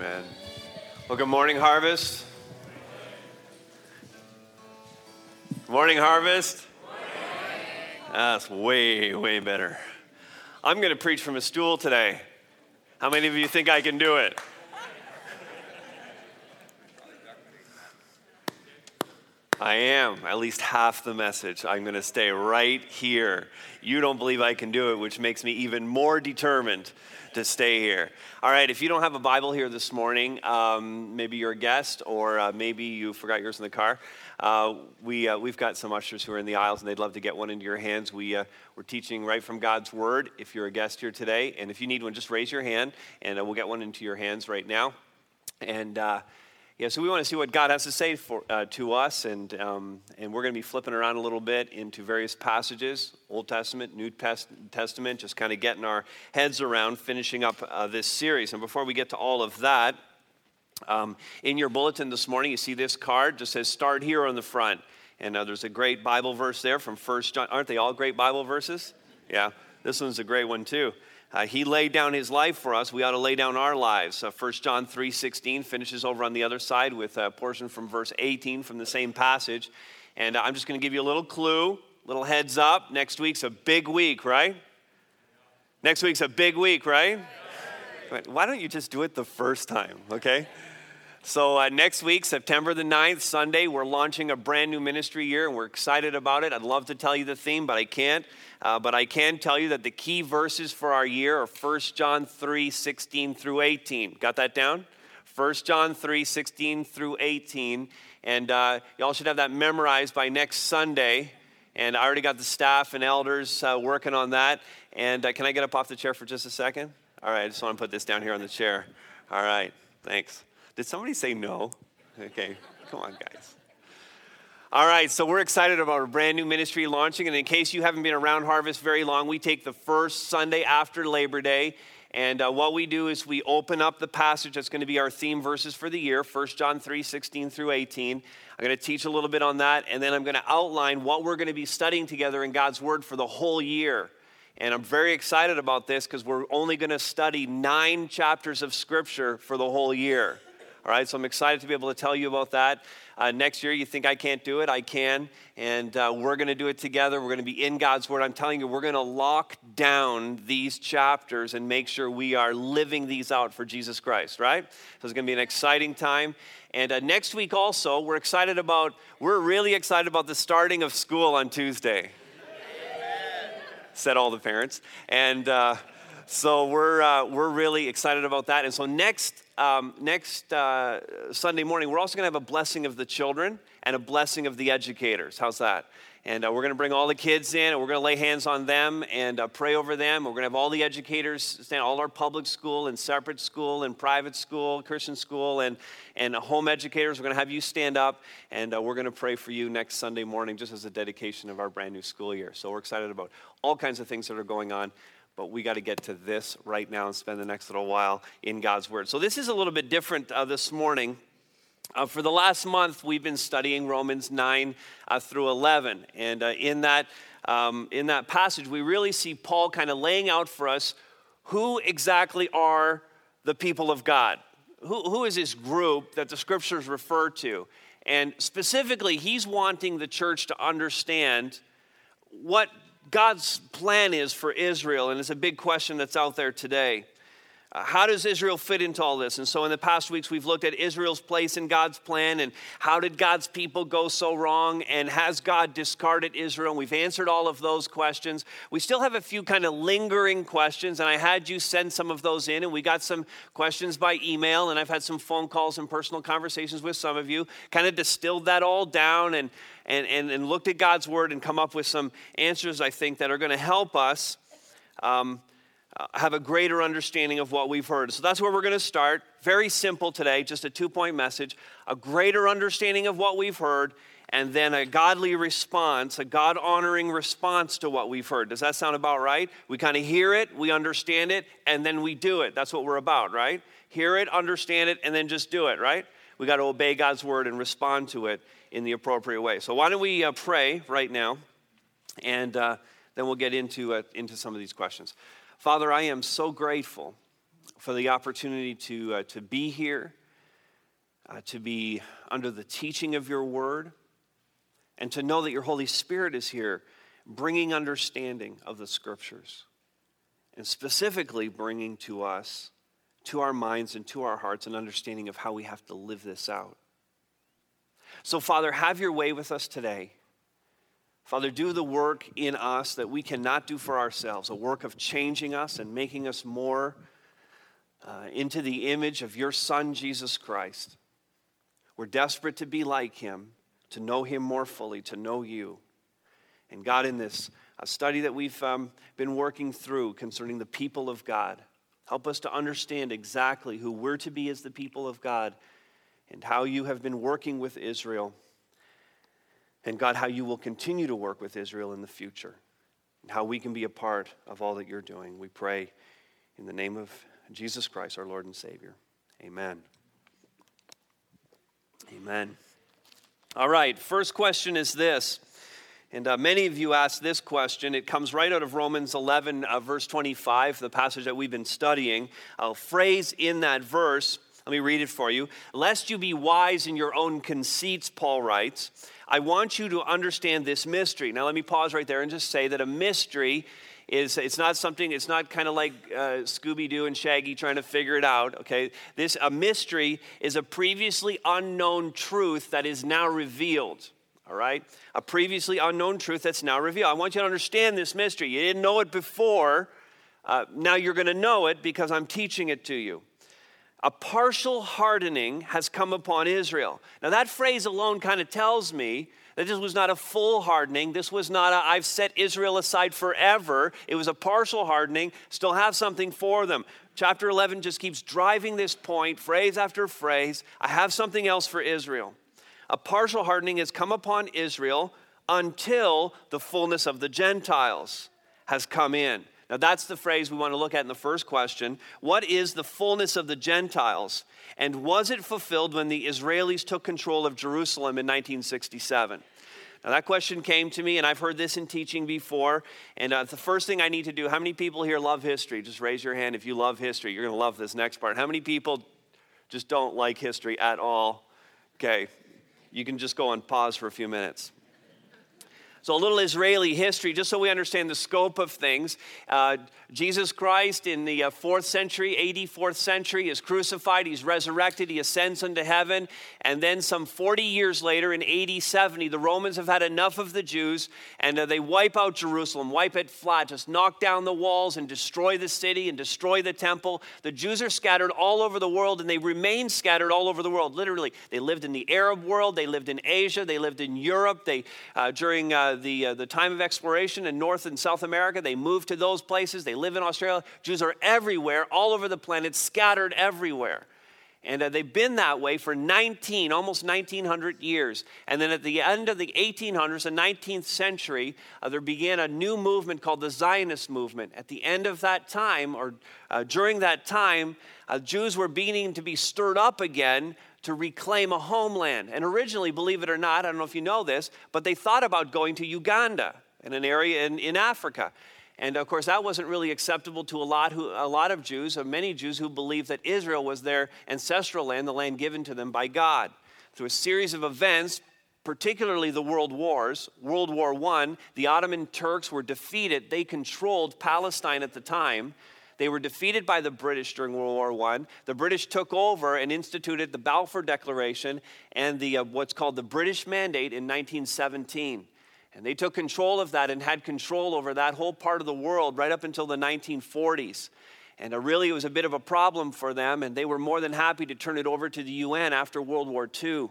Amen. Well, good morning, Harvest. Morning, Harvest. That's way, way better. I'm going to preach from a stool today. How many of you think I can do it? I am, at least half the message. I'm going to stay right here. You don't believe I can do it, which makes me even more determined to stay here. All right, if you don't have a Bible here this morning, um, maybe you're a guest or uh, maybe you forgot yours in the car. Uh, we, uh, we've got some ushers who are in the aisles and they'd love to get one into your hands. We, uh, we're teaching right from God's Word if you're a guest here today. And if you need one, just raise your hand and uh, we'll get one into your hands right now. And uh, yeah, so we want to see what God has to say for, uh, to us, and, um, and we're going to be flipping around a little bit into various passages Old Testament, New Testament, just kind of getting our heads around finishing up uh, this series. And before we get to all of that, um, in your bulletin this morning, you see this card just says Start Here on the front. And uh, there's a great Bible verse there from First John. Aren't they all great Bible verses? Yeah, this one's a great one too. Uh, he laid down his life for us. We ought to lay down our lives. Uh, 1 John 3.16 finishes over on the other side with a portion from verse 18 from the same passage. And uh, I'm just going to give you a little clue, little heads up. Next week's a big week, right? Next week's a big week, right? Why don't you just do it the first time, okay? So, uh, next week, September the 9th, Sunday, we're launching a brand new ministry year and we're excited about it. I'd love to tell you the theme, but I can't. Uh, but I can tell you that the key verses for our year are 1 John 3 16 through 18. Got that down? 1 John 3 16 through 18. And uh, y'all should have that memorized by next Sunday. And I already got the staff and elders uh, working on that. And uh, can I get up off the chair for just a second? All right, I just want to put this down here on the chair. All right, thanks. Did somebody say no? Okay, come on, guys. All right, so we're excited about a brand new ministry launching. And in case you haven't been around Harvest very long, we take the first Sunday after Labor Day. And uh, what we do is we open up the passage that's going to be our theme verses for the year 1 John 3 16 through 18. I'm going to teach a little bit on that, and then I'm going to outline what we're going to be studying together in God's Word for the whole year. And I'm very excited about this because we're only going to study nine chapters of Scripture for the whole year. All right, so I'm excited to be able to tell you about that. Uh, next year, you think I can't do it? I can. And uh, we're going to do it together. We're going to be in God's Word. I'm telling you, we're going to lock down these chapters and make sure we are living these out for Jesus Christ, right? So it's going to be an exciting time. And uh, next week, also, we're excited about, we're really excited about the starting of school on Tuesday. Said all the parents. And uh, so we're, uh, we're really excited about that. And so next um, next uh, Sunday morning, we're also going to have a blessing of the children and a blessing of the educators. How's that? And uh, we're going to bring all the kids in and we're going to lay hands on them and uh, pray over them. We're going to have all the educators stand, all our public school and separate school and private school, Christian school, and, and home educators. We're going to have you stand up and uh, we're going to pray for you next Sunday morning just as a dedication of our brand new school year. So we're excited about all kinds of things that are going on but we got to get to this right now and spend the next little while in God's Word. So, this is a little bit different uh, this morning. Uh, for the last month, we've been studying Romans 9 uh, through 11. And uh, in, that, um, in that passage, we really see Paul kind of laying out for us who exactly are the people of God. Who, who is this group that the scriptures refer to? And specifically, he's wanting the church to understand what God's plan is for Israel, and it's a big question that's out there today. How does Israel fit into all this? And so, in the past weeks, we've looked at Israel's place in God's plan and how did God's people go so wrong? And has God discarded Israel? And we've answered all of those questions. We still have a few kind of lingering questions, and I had you send some of those in, and we got some questions by email, and I've had some phone calls and personal conversations with some of you, kind of distilled that all down and, and, and, and looked at God's word and come up with some answers, I think, that are going to help us. Um, have a greater understanding of what we've heard. So that's where we're going to start. Very simple today, just a two point message a greater understanding of what we've heard, and then a godly response, a God honoring response to what we've heard. Does that sound about right? We kind of hear it, we understand it, and then we do it. That's what we're about, right? Hear it, understand it, and then just do it, right? We got to obey God's word and respond to it in the appropriate way. So why don't we uh, pray right now, and uh, then we'll get into, uh, into some of these questions. Father, I am so grateful for the opportunity to, uh, to be here, uh, to be under the teaching of your word, and to know that your Holy Spirit is here bringing understanding of the scriptures, and specifically bringing to us, to our minds and to our hearts, an understanding of how we have to live this out. So, Father, have your way with us today. Father, do the work in us that we cannot do for ourselves, a work of changing us and making us more uh, into the image of your Son, Jesus Christ. We're desperate to be like him, to know him more fully, to know you. And God, in this uh, study that we've um, been working through concerning the people of God, help us to understand exactly who we're to be as the people of God and how you have been working with Israel. And God, how you will continue to work with Israel in the future, and how we can be a part of all that you're doing. We pray in the name of Jesus Christ, our Lord and Savior. Amen. Amen. All right, first question is this. And uh, many of you asked this question. It comes right out of Romans 11, uh, verse 25, the passage that we've been studying. A phrase in that verse, let me read it for you. Lest you be wise in your own conceits, Paul writes, I want you to understand this mystery. Now, let me pause right there and just say that a mystery is it's not something it's not kind of like uh, scooby-doo and shaggy trying to figure it out okay? This a mystery is a previously unknown truth that is now revealed all right? A previously unknown truth that's now revealed. I want you to understand this mystery. You didn't know it before uh, now you're going to know it because i'm teaching it to you a partial hardening has come upon Israel. Now, that phrase alone kind of tells me that this was not a full hardening. This was not a, I've set Israel aside forever. It was a partial hardening, still have something for them. Chapter 11 just keeps driving this point, phrase after phrase. I have something else for Israel. A partial hardening has come upon Israel until the fullness of the Gentiles has come in. Now, that's the phrase we want to look at in the first question. What is the fullness of the Gentiles? And was it fulfilled when the Israelis took control of Jerusalem in 1967? Now, that question came to me, and I've heard this in teaching before. And uh, the first thing I need to do how many people here love history? Just raise your hand if you love history. You're going to love this next part. How many people just don't like history at all? Okay, you can just go on pause for a few minutes. So, a little Israeli history, just so we understand the scope of things. Uh, Jesus Christ in the uh, fourth century, AD fourth century, is crucified, he's resurrected, he ascends into heaven. And then, some 40 years later, in AD 70, the Romans have had enough of the Jews and uh, they wipe out Jerusalem, wipe it flat, just knock down the walls and destroy the city and destroy the temple. The Jews are scattered all over the world and they remain scattered all over the world. Literally, they lived in the Arab world, they lived in Asia, they lived in Europe. They, uh, during uh, the, uh, the time of exploration in North and South America. They moved to those places. They live in Australia. Jews are everywhere, all over the planet, scattered everywhere. And uh, they've been that way for 19, almost 1900 years. And then at the end of the 1800s, the 19th century, uh, there began a new movement called the Zionist movement. At the end of that time, or uh, during that time, uh, Jews were beginning to be stirred up again to reclaim a homeland. And originally, believe it or not, I don't know if you know this, but they thought about going to Uganda in an area in, in Africa. And of course, that wasn't really acceptable to a lot, who, a lot of Jews, or many Jews who believed that Israel was their ancestral land, the land given to them by God. Through a series of events, particularly the world wars, World War I, the Ottoman Turks were defeated. They controlled Palestine at the time. They were defeated by the British during World War I. The British took over and instituted the Balfour Declaration and the, uh, what's called the British Mandate in 1917. And they took control of that and had control over that whole part of the world right up until the 1940s. And uh, really, it was a bit of a problem for them, and they were more than happy to turn it over to the UN after World War II.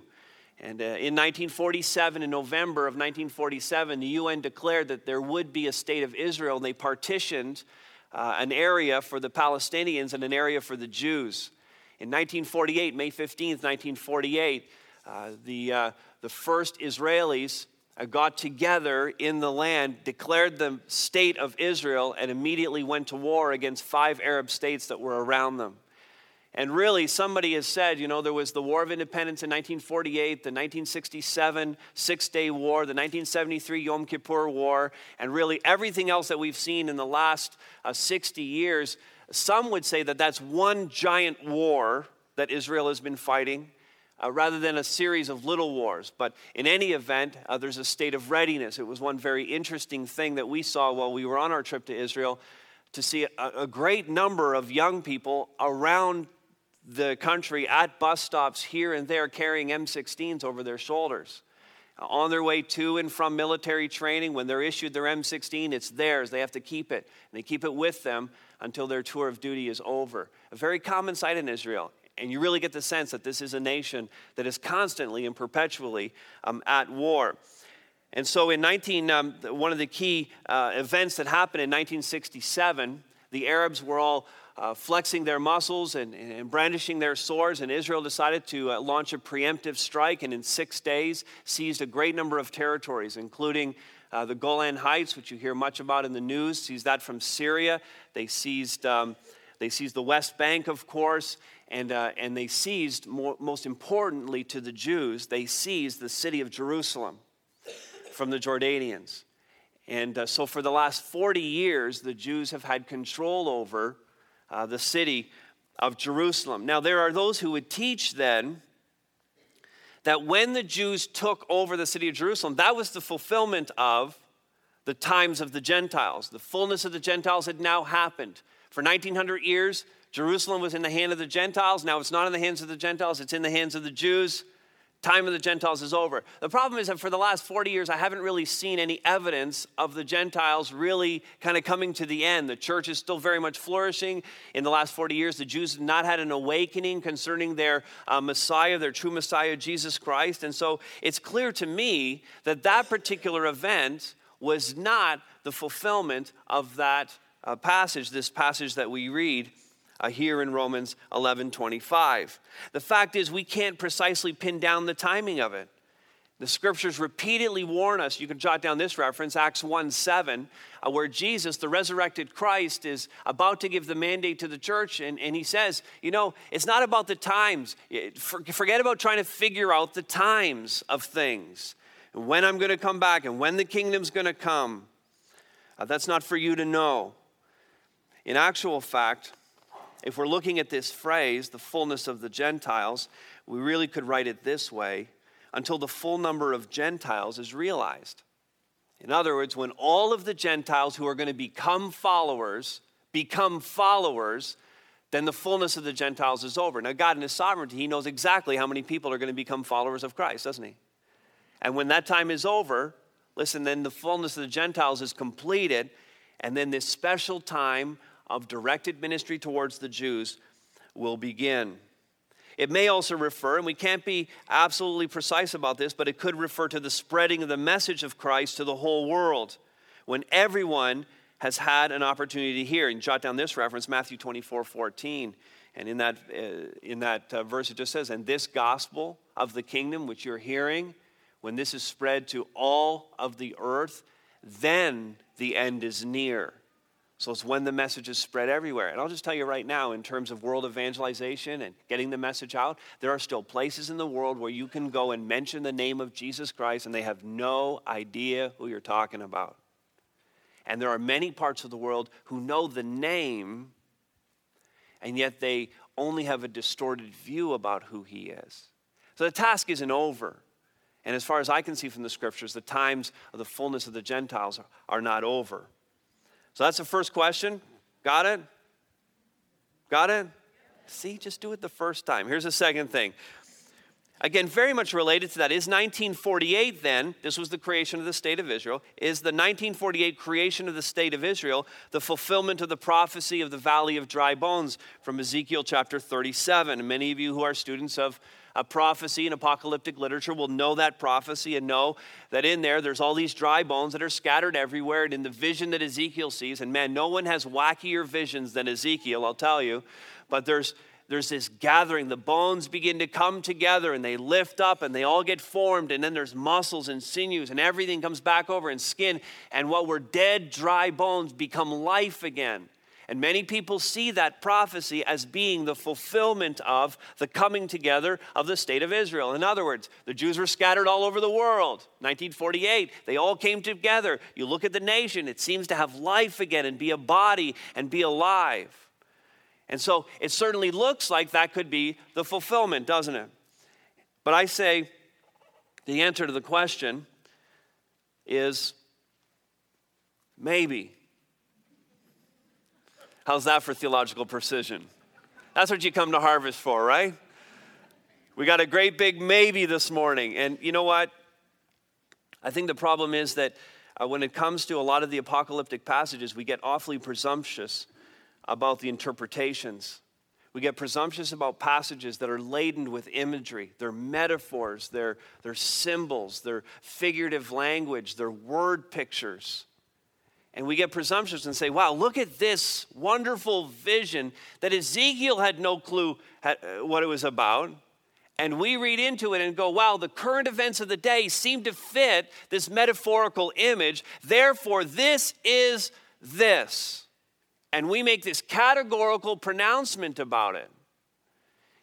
And uh, in 1947, in November of 1947, the UN declared that there would be a state of Israel, and they partitioned uh, an area for the Palestinians and an area for the Jews. In 1948, May 15th, 1948, uh, the, uh, the first Israelis uh, got together in the land, declared the state of Israel, and immediately went to war against five Arab states that were around them. And really, somebody has said, you know, there was the War of Independence in 1948, the 1967 Six Day War, the 1973 Yom Kippur War, and really everything else that we've seen in the last uh, 60 years. Some would say that that's one giant war that Israel has been fighting. Uh, rather than a series of little wars. But in any event, uh, there's a state of readiness. It was one very interesting thing that we saw while we were on our trip to Israel to see a, a great number of young people around the country at bus stops here and there carrying M16s over their shoulders on their way to and from military training. When they're issued their M16, it's theirs. They have to keep it. And they keep it with them until their tour of duty is over. A very common sight in Israel. And you really get the sense that this is a nation that is constantly and perpetually um, at war. And so, in 19, um, one of the key uh, events that happened in 1967, the Arabs were all uh, flexing their muscles and, and, brandishing their swords, and Israel decided to uh, launch a preemptive strike, and in six days seized a great number of territories, including uh, the Golan Heights, which you hear much about in the news, seized that from Syria. They seized, um, they seized the West Bank, of course, and, uh, and they seized, more, most importantly to the Jews, they seized the city of Jerusalem from the Jordanians. And uh, so for the last 40 years, the Jews have had control over uh, the city of Jerusalem. Now, there are those who would teach then that when the Jews took over the city of Jerusalem, that was the fulfillment of the times of the Gentiles. The fullness of the Gentiles had now happened. For 1900 years, Jerusalem was in the hand of the Gentiles. Now it's not in the hands of the Gentiles, it's in the hands of the Jews time of the Gentiles is over. The problem is that for the last 40 years, I haven't really seen any evidence of the Gentiles really kind of coming to the end. The church is still very much flourishing. In the last 40 years, the Jews have not had an awakening concerning their uh, Messiah, their true Messiah, Jesus Christ. And so it's clear to me that that particular event was not the fulfillment of that uh, passage, this passage that we read uh, here in Romans 11 25. The fact is, we can't precisely pin down the timing of it. The scriptures repeatedly warn us. You can jot down this reference, Acts 1 7, uh, where Jesus, the resurrected Christ, is about to give the mandate to the church. And, and he says, You know, it's not about the times. Forget about trying to figure out the times of things, when I'm going to come back, and when the kingdom's going to come. Uh, that's not for you to know. In actual fact, if we're looking at this phrase, the fullness of the Gentiles, we really could write it this way until the full number of Gentiles is realized. In other words, when all of the Gentiles who are going to become followers become followers, then the fullness of the Gentiles is over. Now, God in His sovereignty, He knows exactly how many people are going to become followers of Christ, doesn't He? And when that time is over, listen, then the fullness of the Gentiles is completed, and then this special time of directed ministry towards the Jews will begin. It may also refer, and we can't be absolutely precise about this, but it could refer to the spreading of the message of Christ to the whole world when everyone has had an opportunity to hear. And jot down this reference, Matthew 24 14. And in that, uh, in that uh, verse, it just says, And this gospel of the kingdom which you're hearing, when this is spread to all of the earth, then the end is near. So it's when the message is spread everywhere. And I'll just tell you right now, in terms of world evangelization and getting the message out, there are still places in the world where you can go and mention the name of Jesus Christ and they have no idea who you're talking about. And there are many parts of the world who know the name, and yet they only have a distorted view about who he is. So the task isn't over. And as far as I can see from the scriptures, the times of the fullness of the Gentiles are not over. So that's the first question. Got it? Got it? See, just do it the first time. Here's the second thing. Again, very much related to that is 1948 then, this was the creation of the state of Israel, is the 1948 creation of the state of Israel the fulfillment of the prophecy of the valley of dry bones from Ezekiel chapter 37. And many of you who are students of a prophecy and apocalyptic literature will know that prophecy and know that in there there's all these dry bones that are scattered everywhere. And in the vision that Ezekiel sees, and man, no one has wackier visions than Ezekiel, I'll tell you, but there's there's this gathering. The bones begin to come together and they lift up and they all get formed. And then there's muscles and sinews and everything comes back over and skin. And what were dead, dry bones become life again. And many people see that prophecy as being the fulfillment of the coming together of the state of Israel. In other words, the Jews were scattered all over the world. 1948, they all came together. You look at the nation, it seems to have life again and be a body and be alive. And so it certainly looks like that could be the fulfillment, doesn't it? But I say the answer to the question is maybe. How's that for theological precision? That's what you come to harvest for, right? We got a great big maybe this morning. And you know what? I think the problem is that uh, when it comes to a lot of the apocalyptic passages, we get awfully presumptuous about the interpretations. We get presumptuous about passages that are laden with imagery. They're metaphors, they're, they're symbols, they're figurative language, they're word pictures. And we get presumptuous and say, wow, look at this wonderful vision that Ezekiel had no clue uh, what it was about. And we read into it and go, wow, the current events of the day seem to fit this metaphorical image. Therefore, this is this. And we make this categorical pronouncement about it.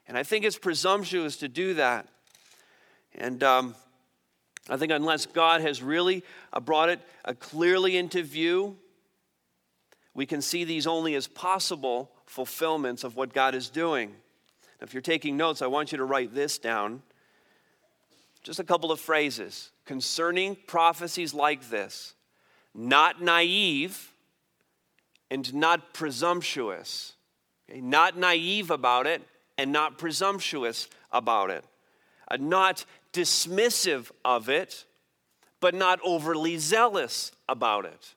And I think it's presumptuous to do that. And um, I think unless God has really uh, brought it uh, clearly into view, we can see these only as possible fulfillments of what God is doing. If you're taking notes, I want you to write this down. Just a couple of phrases concerning prophecies like this not naive and not presumptuous. Okay? Not naive about it and not presumptuous about it. Uh, not dismissive of it, but not overly zealous about it.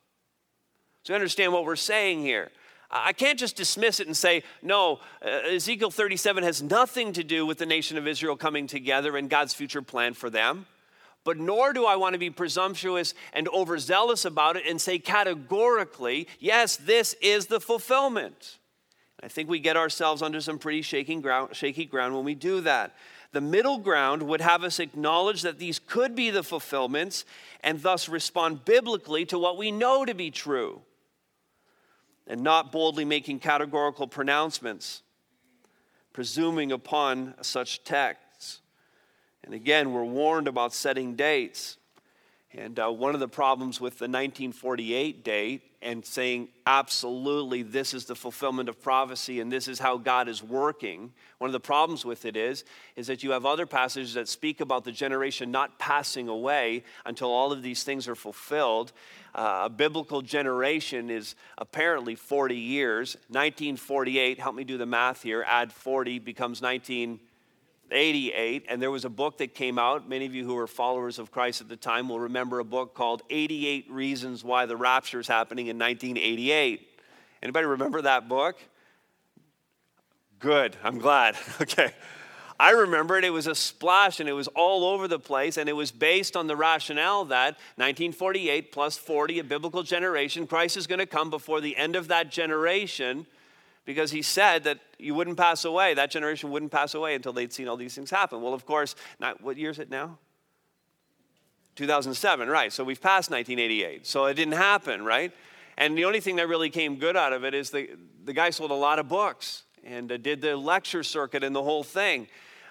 So, understand what we're saying here. I can't just dismiss it and say, no, uh, Ezekiel 37 has nothing to do with the nation of Israel coming together and God's future plan for them. But nor do I want to be presumptuous and overzealous about it and say categorically, yes, this is the fulfillment. I think we get ourselves under some pretty shaky ground, shaky ground when we do that. The middle ground would have us acknowledge that these could be the fulfillments and thus respond biblically to what we know to be true and not boldly making categorical pronouncements, presuming upon such texts. And again, we're warned about setting dates. And uh, one of the problems with the 1948 date and saying, absolutely, this is the fulfillment of prophecy and this is how God is working, one of the problems with it is, is that you have other passages that speak about the generation not passing away until all of these things are fulfilled. Uh, a biblical generation is apparently 40 years. 1948, help me do the math here, add 40 becomes 19. 88, and there was a book that came out. Many of you who were followers of Christ at the time will remember a book called 88 Reasons Why the Rapture is Happening in 1988. Anybody remember that book? Good, I'm glad. Okay. I remember it, it was a splash and it was all over the place, and it was based on the rationale that 1948 plus 40, a biblical generation, Christ is going to come before the end of that generation because he said that you wouldn't pass away. That generation wouldn't pass away until they'd seen all these things happen. Well, of course, not, what year is it now? 2007, right. So we've passed 1988. So it didn't happen, right? And the only thing that really came good out of it is the, the guy sold a lot of books and uh, did the lecture circuit and the whole thing.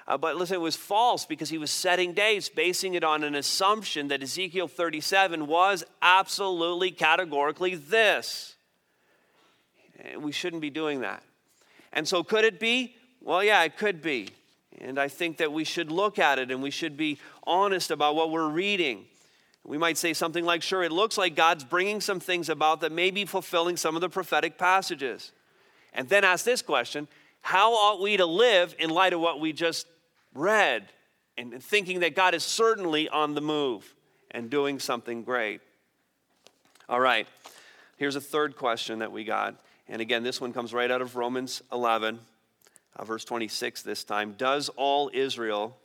Uh, but listen, it was false because he was setting dates, basing it on an assumption that Ezekiel 37 was absolutely categorically this. We shouldn't be doing that. And so, could it be? Well, yeah, it could be. And I think that we should look at it and we should be honest about what we're reading. We might say something like, sure, it looks like God's bringing some things about that may be fulfilling some of the prophetic passages. And then ask this question how ought we to live in light of what we just read and thinking that God is certainly on the move and doing something great? All right, here's a third question that we got. And again, this one comes right out of Romans 11, uh, verse 26 this time. Does all Israel,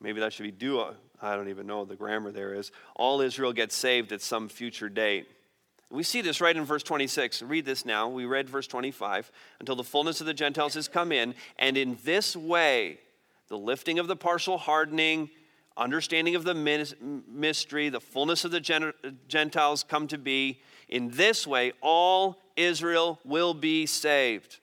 maybe that should be do, I don't even know the grammar there is, all Israel get saved at some future date? We see this right in verse 26. Read this now. We read verse 25. Until the fullness of the Gentiles has come in, and in this way, the lifting of the partial hardening, understanding of the mystery, the fullness of the Gentiles come to be. In this way, all Israel will be saved.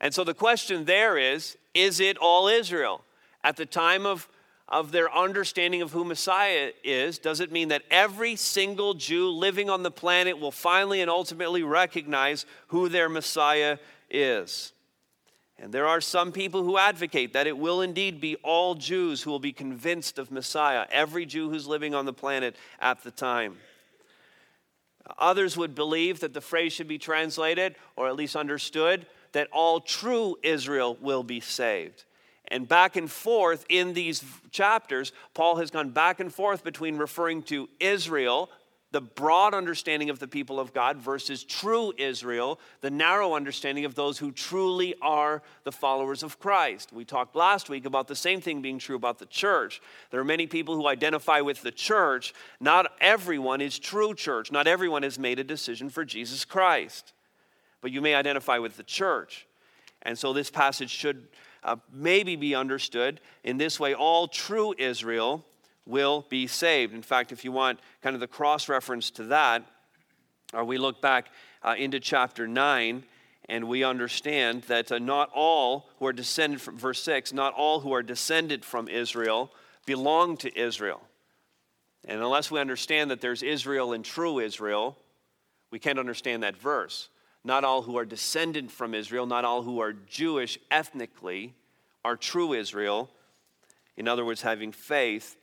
And so the question there is is it all Israel? At the time of of their understanding of who Messiah is, does it mean that every single Jew living on the planet will finally and ultimately recognize who their Messiah is. And there are some people who advocate that it will indeed be all Jews who will be convinced of Messiah, every Jew who's living on the planet at the time. Others would believe that the phrase should be translated, or at least understood, that all true Israel will be saved. And back and forth in these chapters, Paul has gone back and forth between referring to Israel, the broad understanding of the people of God, versus true Israel, the narrow understanding of those who truly are the followers of Christ. We talked last week about the same thing being true about the church. There are many people who identify with the church. Not everyone is true church, not everyone has made a decision for Jesus Christ. But you may identify with the church. And so this passage should uh, maybe be understood in this way all true Israel will be saved. In fact, if you want kind of the cross reference to that, or we look back uh, into chapter 9 and we understand that uh, not all who are descended from, verse 6, not all who are descended from Israel belong to Israel. And unless we understand that there's Israel and true Israel, we can't understand that verse. Not all who are descended from Israel, not all who are Jewish ethnically, are true Israel. In other words, having faith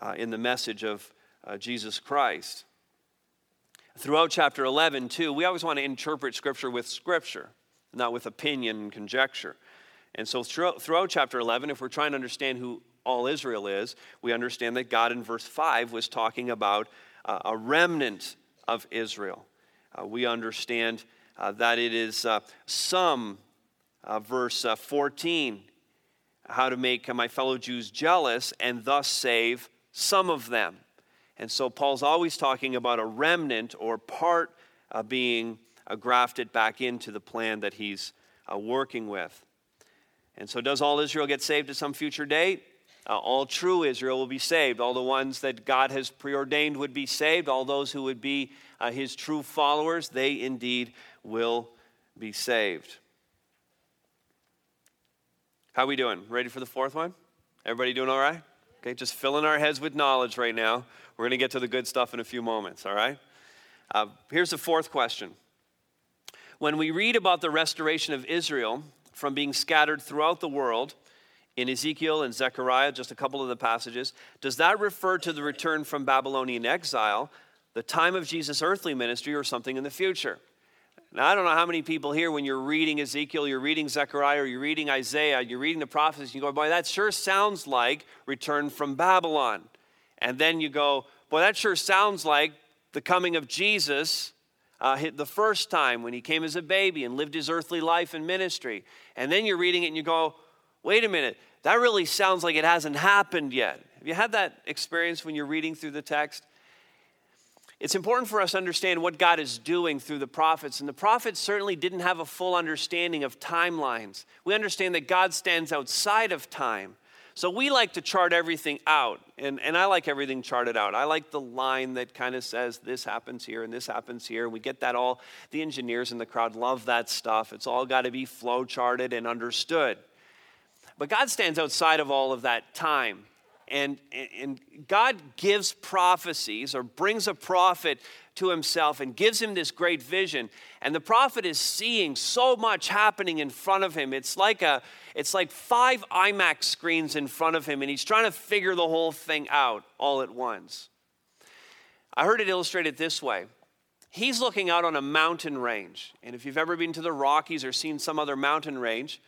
uh, in the message of uh, Jesus Christ. Throughout chapter 11, too, we always want to interpret Scripture with Scripture, not with opinion and conjecture. And so throughout, chapter 11, if we're trying to understand who all Israel is, we understand that God in verse 5 was talking about uh, a remnant of Israel. Uh, we understand uh, that it is uh, some, uh, verse uh, 14, how to make my fellow Jews jealous and thus save some of them. And so Paul's always talking about a remnant or part being uh, grafted back into the plan that he's uh, working with. And so, does all Israel get saved at some future date? Uh, all true Israel will be saved. All the ones that God has preordained would be saved. All those who would be his true followers, they indeed will be saved. How are we doing? Ready for the fourth one? Everybody doing all right? Okay, just filling our heads with knowledge right now. We're going to get to the good stuff in a few moments, all right? Uh, here's the fourth question. When we read about the restoration of Israel from being scattered throughout the world, in Ezekiel and Zechariah, just a couple of the passages, does that refer to the return from Babylonian exile, the time of Jesus' earthly ministry, or something in the future? Now, I don't know how many people here, when you're reading Ezekiel, you're reading Zechariah, or you're reading Isaiah, you're reading the prophets, you go, boy, that sure sounds like return from Babylon. And then you go, boy, that sure sounds like the coming of Jesus uh, the first time when he came as a baby and lived his earthly life and ministry. And then you're reading it and you go, wait a minute, that really sounds like it hasn't happened yet. Have you had that experience when you're reading through the text? It's important for us to understand what God is doing through the prophets. And the prophets certainly didn't have a full understanding of timelines. We understand that God stands outside of time. So we like to chart everything out. And, and I like everything charted out. I like the line that kind of says this happens here and this happens here. We get that all. The engineers in the crowd love that stuff. It's all got to be flow charted and understood. But God stands outside of all of that time. And, and God gives prophecies or brings a prophet to himself and gives him this great vision. And the prophet is seeing so much happening in front of him. It's like, a, it's like five IMAX screens in front of him, and he's trying to figure the whole thing out all at once. I heard it illustrated this way. He's looking out on a mountain range. And if you've ever been to the Rockies or seen some other mountain range,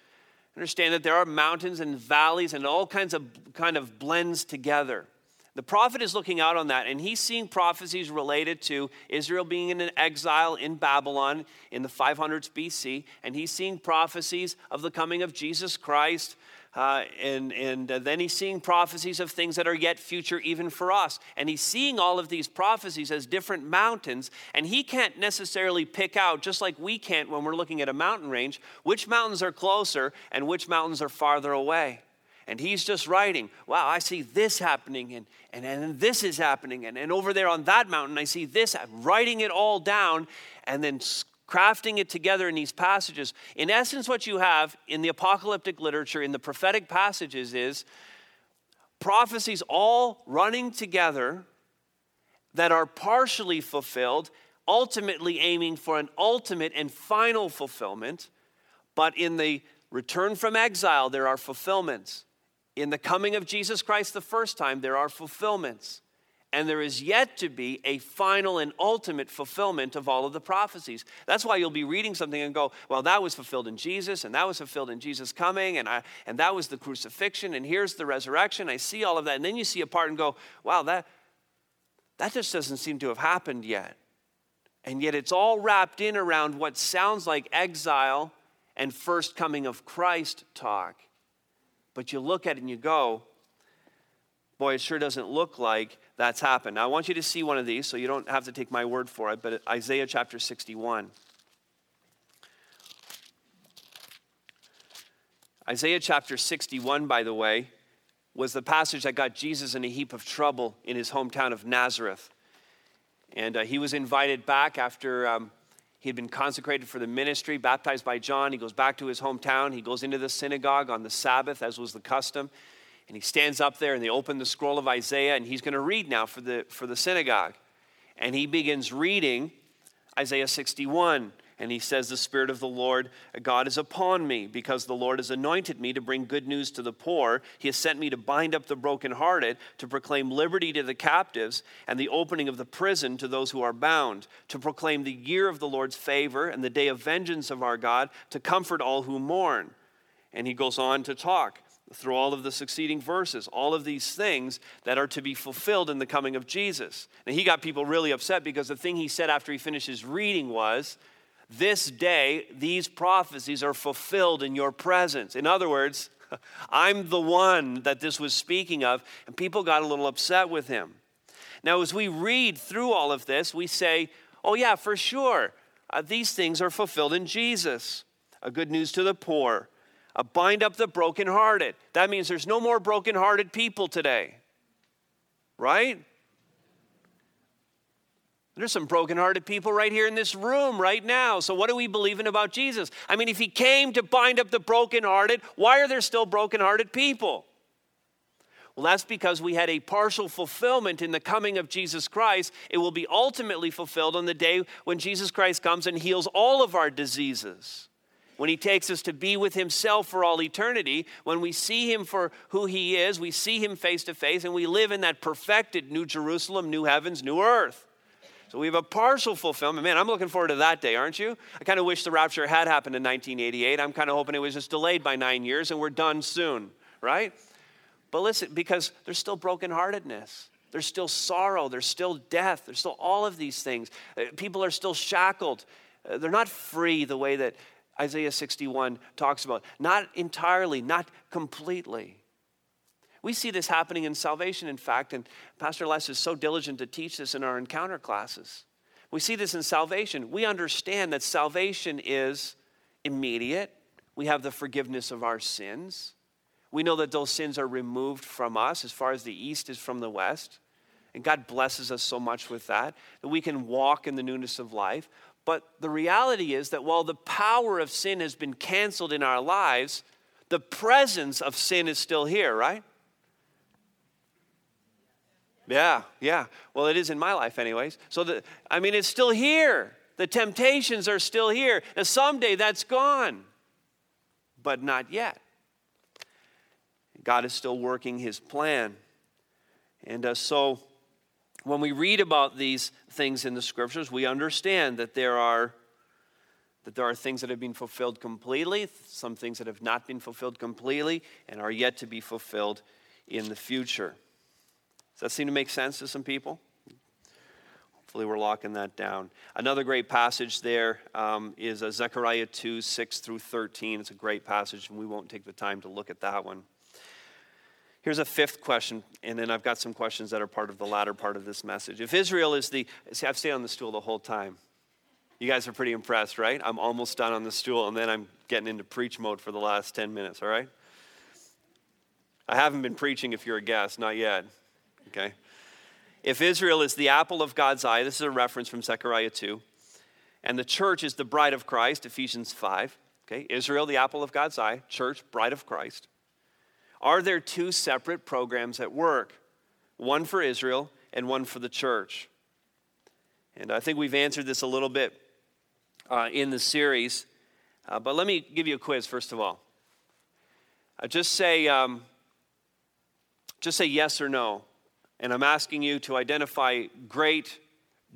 Understand that there are mountains and valleys and all kinds of kind of blends together. The prophet is looking out on that and he's seeing prophecies related to Israel being in an exile in Babylon in the 500s BC, and he's seeing prophecies of the coming of Jesus Christ, uh, and and uh, then he's seeing prophecies of things that are yet future even for us. And he's seeing all of these prophecies as different mountains. And he can't necessarily pick out, just like we can't when we're looking at a mountain range, which mountains are closer and which mountains are farther away. And he's just writing, wow, I see this happening, and, and, and this is happening, and, and over there on that mountain, I see this, writing it all down, and then crafting it together in these passages. In essence, what you have in the apocalyptic literature, in the prophetic passages, is prophecies all running together that are partially fulfilled, ultimately aiming for an ultimate and final fulfillment. But in the return from exile, there are fulfillments. In the coming of Jesus Christ the first time, there are fulfillments. And there is yet to be a final and ultimate fulfillment of all of the prophecies. That's why you'll be reading something and go, well, that was fulfilled in Jesus, and that was fulfilled in Jesus coming, and, I, and that was the crucifixion, and here's the resurrection. I see all of that. And then you see a part and go, wow, that, that just doesn't seem to have happened yet. And yet it's all wrapped in around what sounds like exile and first coming of Christ talk. But you look at it and you go, boy, it sure doesn't look like that's happened. Now, I want you to see one of these so you don't have to take my word for it, but Isaiah chapter 61. Isaiah chapter 61, by the way, was the passage that got Jesus in a heap of trouble in his hometown of Nazareth. And uh, he was invited back after um, he had been consecrated for the ministry, baptized by John. He goes back to his hometown. He goes into the synagogue on the Sabbath, as was the custom. And he stands up there and they open the scroll of Isaiah, and he's going to read now for the, for the synagogue. And he begins reading Isaiah 61. And he says, The Spirit of the Lord uh, God is upon me, because the Lord has anointed me to bring good news to the poor. He has sent me to bind up the brokenhearted, to proclaim liberty to the captives, and the opening of the prison to those who are bound, to proclaim the year of the Lord's favor and the day of vengeance of our God, to comfort all who mourn. And he goes on to talk through all of the succeeding verses, all of these things that are to be fulfilled in the coming of Jesus. And he got people really upset because the thing he said after he finished his reading was, this day, these prophecies are fulfilled in your presence. In other words, I'm the one that this was speaking of, and people got a little upset with him. Now, as we read through all of this, we say, oh, yeah, for sure, uh, these things are fulfilled in Jesus. A good news to the poor, a bind up the brokenhearted. That means there's no more brokenhearted people today, right? There's some brokenhearted people right here in this room right now. So, what are we believing about Jesus? I mean, if he came to bind up the brokenhearted, why are there still brokenhearted people? Well, that's because we had a partial fulfillment in the coming of Jesus Christ. It will be ultimately fulfilled on the day when Jesus Christ comes and heals all of our diseases. When he takes us to be with himself for all eternity, when we see him for who he is, we see him face to face, and we live in that perfected New Jerusalem, new heavens, new earth. So we have a partial fulfillment. Man, I'm looking forward to that day, aren't you? I kind of wish the rapture had happened in 1988. I'm kind of hoping it was just delayed by nine years and we're done soon, right? But listen, because there's still brokenheartedness. There's still sorrow. There's still death. There's still all of these things. Uh, people are still shackled. Uh, they're not free the way that Isaiah 61 talks about. Not entirely, not completely. We see this happening in salvation, in fact, and Pastor Les is so diligent to teach this in our encounter classes. We see this in salvation. We understand that salvation is immediate. We have the forgiveness of our sins. We know that those sins are removed from us as far as the east is from the west. And God blesses us so much with that, that we can walk in the newness of life. But the reality is that while the power of sin has been canceled in our lives, the presence of sin is still here, right? Yeah, yeah. Well, it is in my life, anyways. So, the, I mean, it's still here. The temptations are still here. And someday that's gone, but not yet. God is still working his plan. And uh, so, when we read about these things in the scriptures, we understand that there are that there are things that have been fulfilled completely, some things that have not been fulfilled completely, and are yet to be fulfilled in the future. Does that seem to make sense to some people? Hopefully, we're locking that down. Another great passage there um, is uh, Zechariah 2 6 through 13. It's a great passage, and we won't take the time to look at that one. Here's a fifth question, and then I've got some questions that are part of the latter part of this message. If Israel is the, see, I've stayed on the stool the whole time. You guys are pretty impressed, right? I'm almost done on the stool, and then I'm getting into preach mode for the last 10 minutes, all right? I haven't been preaching if you're a guest, not yet okay? If Israel is the apple of God's eye, this is a reference from Zechariah 2, and the church is the bride of Christ, Ephesians 5, okay? Israel, the apple of God's eye, church, bride of Christ. Are there two separate programs at work? One for Israel and one for the church. And I think we've answered this a little bit uh, in the series. Uh, but let me give you a quiz, first of all. Uh, just, say, um, just say yes or no. And I'm asking you to identify great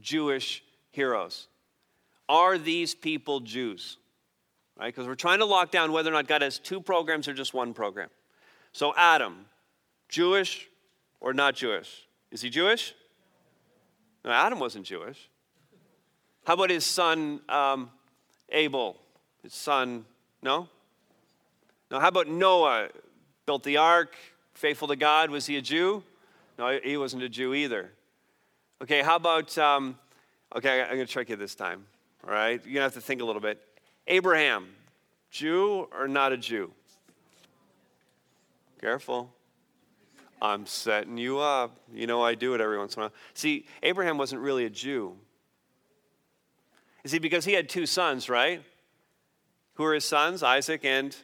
Jewish heroes. Are these people Jews? Right? Because we're trying to lock down whether or not God has two programs or just one program. So, Adam, Jewish or not Jewish? Is he Jewish? No, Adam wasn't Jewish. How about his son um, Abel? His son, no? Now, how about Noah? Built the ark, faithful to God. Was he a Jew? No, he wasn't a Jew either. Okay, how about, um, okay, I'm to trick you this time, all right? You're to have to think a little bit. Abraham, Jew or not a Jew? Careful. I'm setting you up. You know, I do it every once in a while. See, Abraham wasn't really a Jew. You see, because he had two sons, right? Who are his sons? Isaac and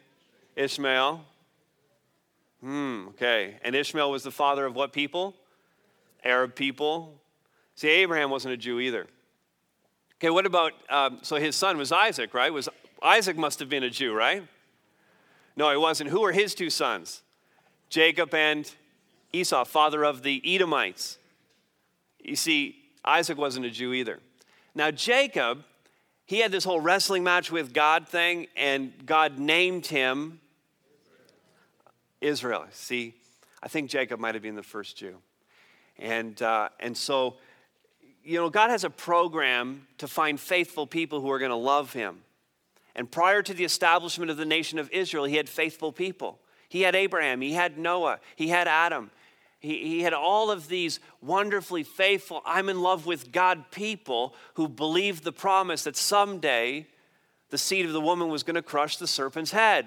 Ishmael. Hmm, okay. And Ishmael was the father of what people? Arab people. See, Abraham wasn't a Jew either. Okay, what about, um, so his son was Isaac, right? Was Isaac must have been a Jew, right? No, he wasn't. Who were his two sons? Jacob and Esau, father of the Edomites. You see, Isaac wasn't a Jew either. Now, Jacob, he had this whole wrestling match with God thing, and God named him Israel. See, I think Jacob might have been the first Jew. And, uh, and so, you know, God has a program to find faithful people who are going to love him. And prior to the establishment of the nation of Israel, he had faithful people. He had Abraham, he had Noah, he had Adam, he, he had all of these wonderfully faithful, I'm in love with God people who believed the promise that someday the seed of the woman was going to crush the serpent's head.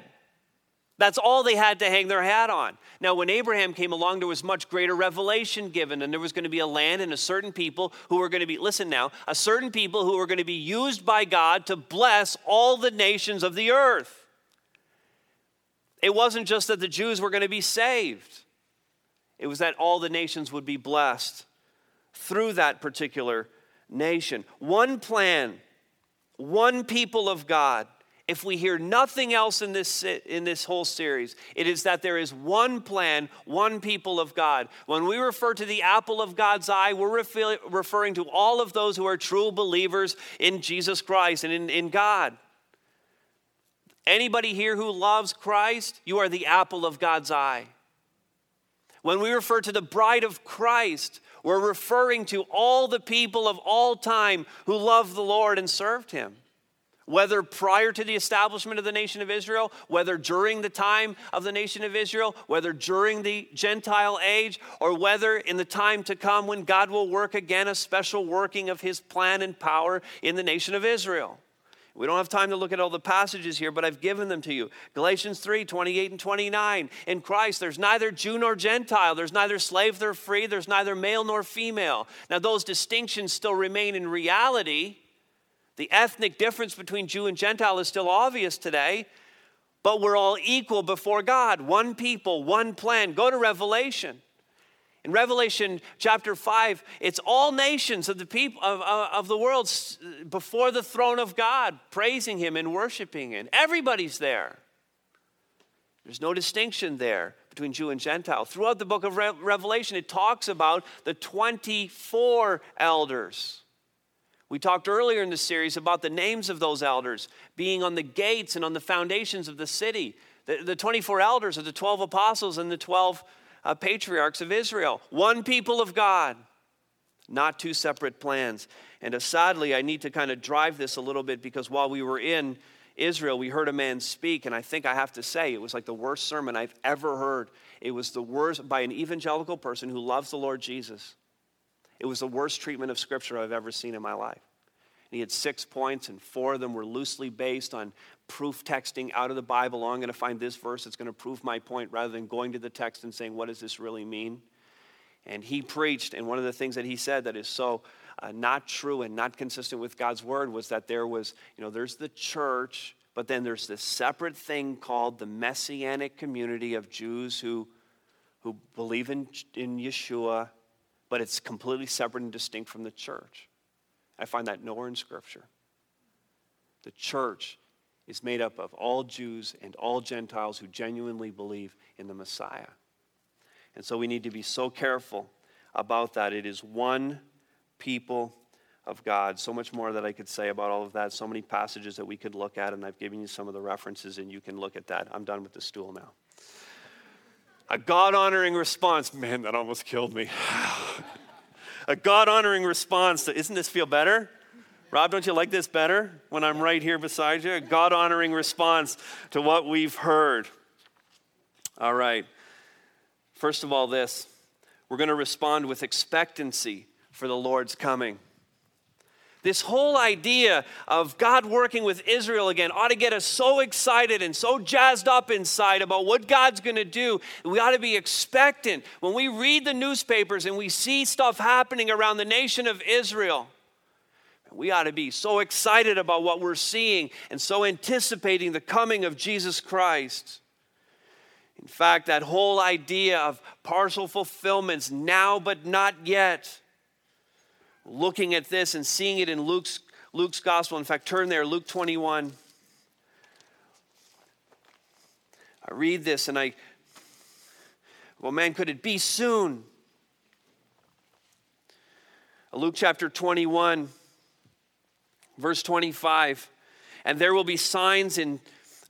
That's all they had to hang their hat on. Now, when Abraham came along, there was much greater revelation given, and there was going to be a land and a certain people who were going to be, listen now, a certain people who were going to be used by God to bless all the nations of the earth. It wasn't just that the Jews were going to be saved, it was that all the nations would be blessed through that particular nation. One plan, one people of God. If we hear nothing else in this, in this whole series, it is that there is one plan, one people of God. When we refer to the apple of God's eye, we're refer, referring to all of those who are true believers in Jesus Christ and in, in God. Anybody here who loves Christ, you are the apple of God's eye. When we refer to the bride of Christ, we're referring to all the people of all time who loved the Lord and served him. Whether prior to the establishment of the nation of Israel, whether during the time of the nation of Israel, whether during the Gentile age, or whether in the time to come when God will work again a special working of his plan and power in the nation of Israel. We don't have time to look at all the passages here, but I've given them to you. Galatians 3 28 and 29. In Christ, there's neither Jew nor Gentile, there's neither slave nor free, there's neither male nor female. Now, those distinctions still remain in reality. The ethnic difference between Jew and Gentile is still obvious today, but we're all equal before God. One people, one plan. Go to Revelation. In Revelation chapter 5, it's all nations of the people of, of the world before the throne of God, praising him and worshiping him. Everybody's there. There's no distinction there between Jew and Gentile. Throughout the book of Revelation, it talks about the 24 elders. We talked earlier in the series about the names of those elders being on the gates and on the foundations of the city. The, the 24 elders are the 12 apostles and the 12 uh, patriarchs of Israel. One people of God, not two separate plans. And uh, sadly, I need to kind of drive this a little bit because while we were in Israel, we heard a man speak, and I think I have to say it was like the worst sermon I've ever heard. It was the worst by an evangelical person who loves the Lord Jesus. It was the worst treatment of Scripture I've ever seen in my life. He had six points, and four of them were loosely based on proof texting out of the Bible. Oh, I'm going to find this verse that's going to prove my point rather than going to the text and saying, what does this really mean? And he preached, and one of the things that he said that is so uh, not true and not consistent with God's word was that there was, you know, there's the church, but then there's this separate thing called the messianic community of Jews who who believe in, in Yeshua, but it's completely separate and distinct from the church. I find that nowhere in Scripture. The church is made up of all Jews and all Gentiles who genuinely believe in the Messiah. And so we need to be so careful about that. It is one people of God. So much more that I could say about all of that. So many passages that we could look at, and I've given you some of the references, and you can look at that. I'm done with the stool now. A God honoring response. Man, that almost killed me. a God honoring response to, isn't this feel better? Rob, don't you like this better when I'm right here beside you? A God honoring response to what we've heard. All right. First of all, this we're going to respond with expectancy for the Lord's coming. This whole idea of God working with Israel again ought to get us so excited and so jazzed up inside about what God's going to do. We ought to be expectant. When we read the newspapers and we see stuff happening around the nation of Israel, we ought to be so excited about what we're seeing and so anticipating the coming of Jesus Christ. In fact, that whole idea of partial fulfillments now but not yet looking at this and seeing it in Luke's, Luke's gospel. In fact, turn there, Luke 21. I read this and I, well, man, could it be soon? Luke chapter 21, verse 25. And there will be signs in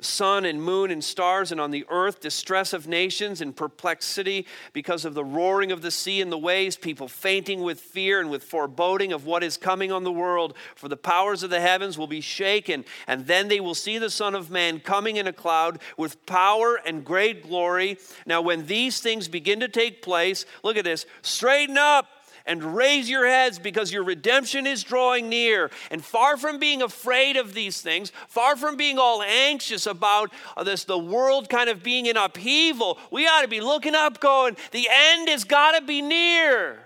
sun and moon and stars, and on the earth distress of nations and perplexity because of the roaring of the sea and the waves, people fainting with fear and with foreboding of what is coming on the world. For the powers of the heavens will be shaken, and then they will see the Son of Man coming in a cloud with power and great glory. Now, when these things begin to take place, look at this straighten up and raise your heads because your redemption is drawing near. And far from being afraid of these things, far from being all anxious about this, the world kind of being in upheaval, we ought to be looking up, going, the end has got to be near.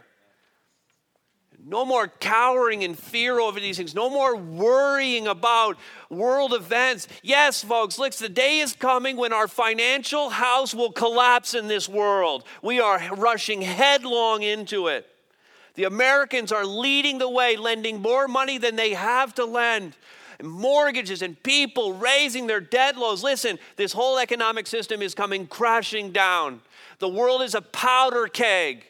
No more cowering in fear over these things. No more worrying about world events. Yes, folks, look, the day is coming when our financial house will collapse in this world. We are rushing headlong into it. The Americans are leading the way, lending more money than they have to lend. And Mortgages and people raising their debt loads. Listen, this whole economic system is coming crashing down. The world is a powder keg.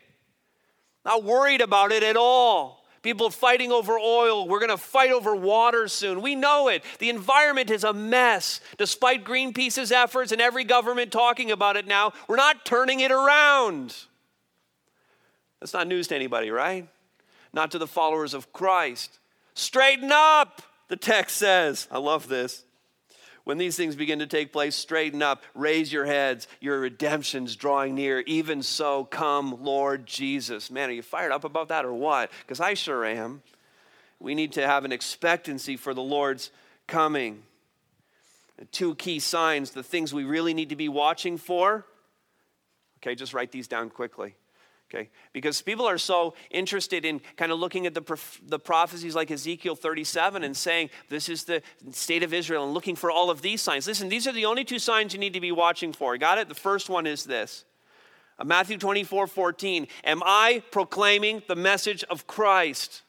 Not worried about it at all. People fighting over oil. We're going to fight over water soon. We know it. The environment is a mess. Despite Greenpeace's efforts and every government talking about it now, we're not turning it around. That's not news to anybody, right? Not to the followers of Christ. Straighten up, the text says. I love this. When these things begin to take place, straighten up, raise your heads. Your redemption's drawing near. Even so, come, Lord Jesus. Man, are you fired up about that or what? Because I sure am. We need to have an expectancy for the Lord's coming. two key signs, the things we really need to be watching for. Okay, just write these down quickly okay? Because people are so interested in kind of looking at the, the prophecies like Ezekiel 37 and saying, this is the state of Israel, and looking for all of these signs. Listen, these are the only two signs you need to be watching for. Got it? The first one is this uh, Matthew 24 14. Am I proclaiming the message of Christ?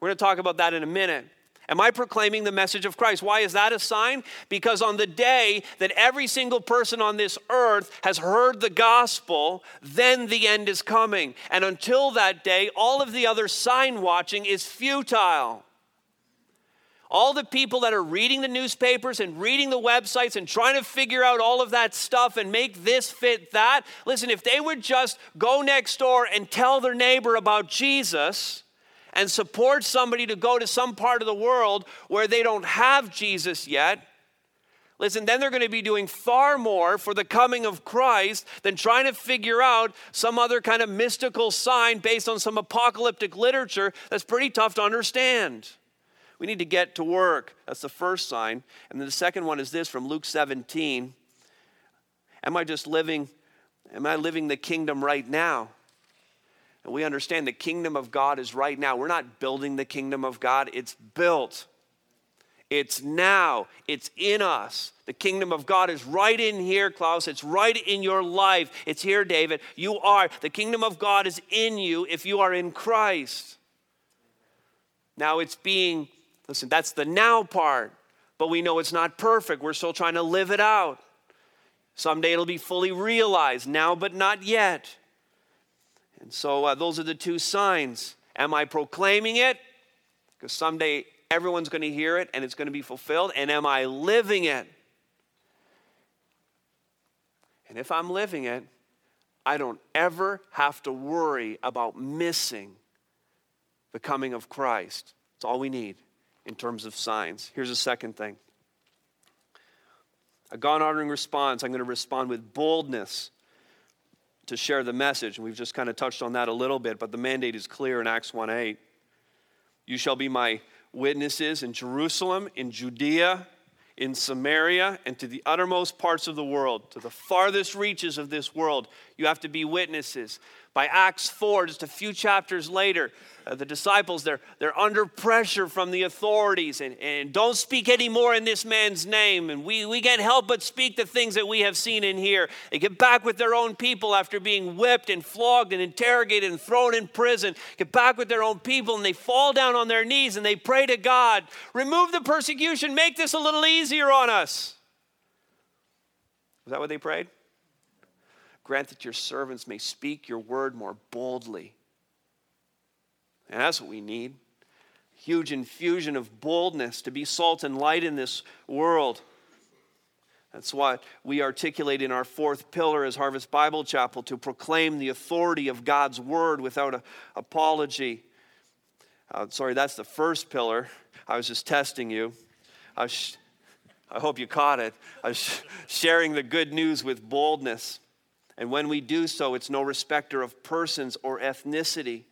We're going to talk about that in a minute. Am I proclaiming the message of Christ? Why is that a sign? Because on the day that every single person on this earth has heard the gospel, then the end is coming. And until that day, all of the other sign watching is futile. All the people that are reading the newspapers and reading the websites and trying to figure out all of that stuff and make this fit that, listen, if they would just go next door and tell their neighbor about Jesus, and support somebody to go to some part of the world where they don't have Jesus yet, listen, then they're going to be doing far more for the coming of Christ than trying to figure out some other kind of mystical sign based on some apocalyptic literature that's pretty tough to understand. We need to get to work. That's the first sign. And then the second one is this from Luke 17. Am I just living, am I living the kingdom right now? And we understand the kingdom of God is right now. We're not building the kingdom of God, it's built. It's now, it's in us. The kingdom of God is right in here, Klaus. It's right in your life. It's here, David. You are. The kingdom of God is in you if you are in Christ. Now it's being, listen, that's the now part, but we know it's not perfect. We're still trying to live it out. Someday it'll be fully realized, now but not yet. And so uh, those are the two signs. Am I proclaiming it? Because someday everyone's going to hear it and it's going to be fulfilled. And am I living it? And if I'm living it, I don't ever have to worry about missing the coming of Christ. It's all we need in terms of signs. Here's a second thing a God honoring response. I'm going to respond with boldness to share the message. And we've just kind of touched on that a little bit, but the mandate is clear in Acts 1 8. You shall be my witnesses in Jerusalem, in Judea, in Samaria, and to the uttermost parts of the world, to the farthest reaches of this world. You have to be witnesses. By Acts 4, just a few chapters later, uh, the disciples, they're, they're under pressure from the authorities and, and don't speak anymore in this man's name. And we, we can't help but speak the things that we have seen in here. They get back with their own people after being whipped and flogged and interrogated and thrown in prison. Get back with their own people and they fall down on their knees and they pray to God, remove the persecution, make this a little easier on us. Was that what they prayed? Grant that your servants may speak your word more boldly. And that's what we need. Huge infusion of boldness to be salt and light in this world. That's what we articulate in our fourth pillar as Harvest Bible Chapel to proclaim the authority of God's word without a, apology. Uh, sorry, that's the first pillar. I was just testing you. I, was, I hope you caught it. I was sharing the good news with boldness. And when we do so, it's no respecter of persons or ethnicity.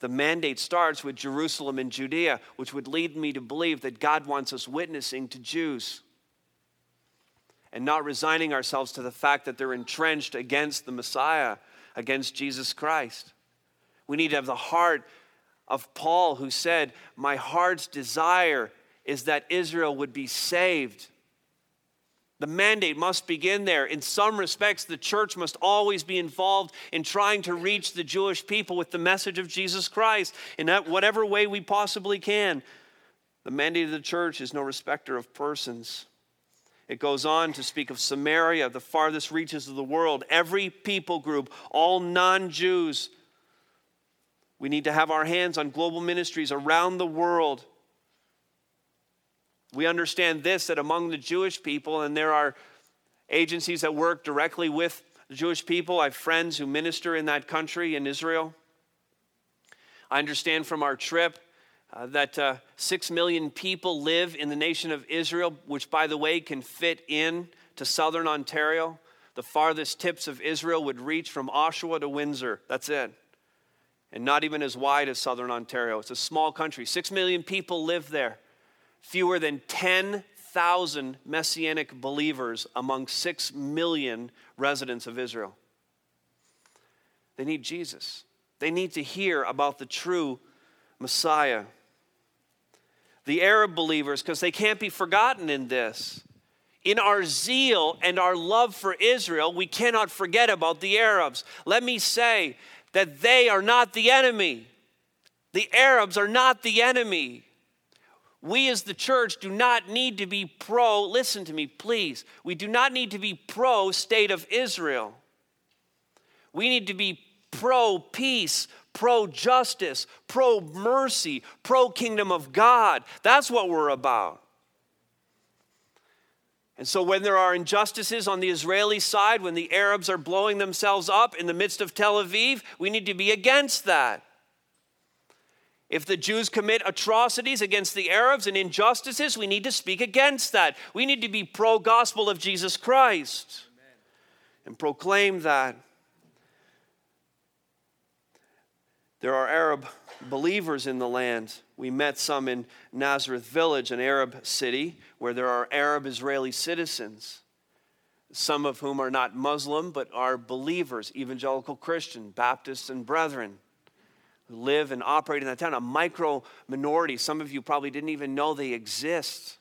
The mandate starts with Jerusalem and Judea, which would lead me to believe that God wants us witnessing to Jews and not resigning ourselves to the fact that they're entrenched against the Messiah, against Jesus Christ. We need to have the heart of Paul, who said, My heart's desire is that Israel would be saved. The mandate must begin there. In some respects, the church must always be involved in trying to reach the Jewish people with the message of Jesus Christ in whatever way we possibly can. The mandate of the church is no respecter of persons. It goes on to speak of Samaria, the farthest reaches of the world, every people group, all non Jews. We need to have our hands on global ministries around the world we understand this that among the Jewish people, and there are agencies that work directly with the Jewish people. I have friends who minister in that country, in Israel. I understand from our trip uh, that uh, six million people live in the nation of Israel, which, by the way, can fit in to southern Ontario. The farthest tips of Israel would reach from Oshawa to Windsor. That's it. And not even as wide as southern Ontario. It's a small country. Six million people live there fewer than 10,000 messianic believers among 6 million residents of Israel. They need Jesus. They need to hear about the true Messiah. The Arab believers, because they can't be forgotten in this. In our zeal and our love for Israel, we cannot forget about the Arabs. Let me say that they are not the enemy. The Arabs are not the enemy. We as the church do not need to be pro, listen to me, please. We do not need to be pro state of Israel. We need to be pro peace, pro justice, pro mercy, pro kingdom of God. That's what we're about. And so, when there are injustices on the Israeli side, when the Arabs are blowing themselves up in the midst of Tel Aviv, we need to be against that. If the Jews commit atrocities against the Arabs and injustices, we need to speak against that. We need to be pro gospel of Jesus Christ Amen. and proclaim that. There are Arab believers in the land. We met some in Nazareth Village, an Arab city, where there are Arab Israeli citizens, some of whom are not Muslim but are believers, evangelical Christian, Baptists, and brethren. Live and operate in that town, a micro minority. Some of you probably didn't even know they exist.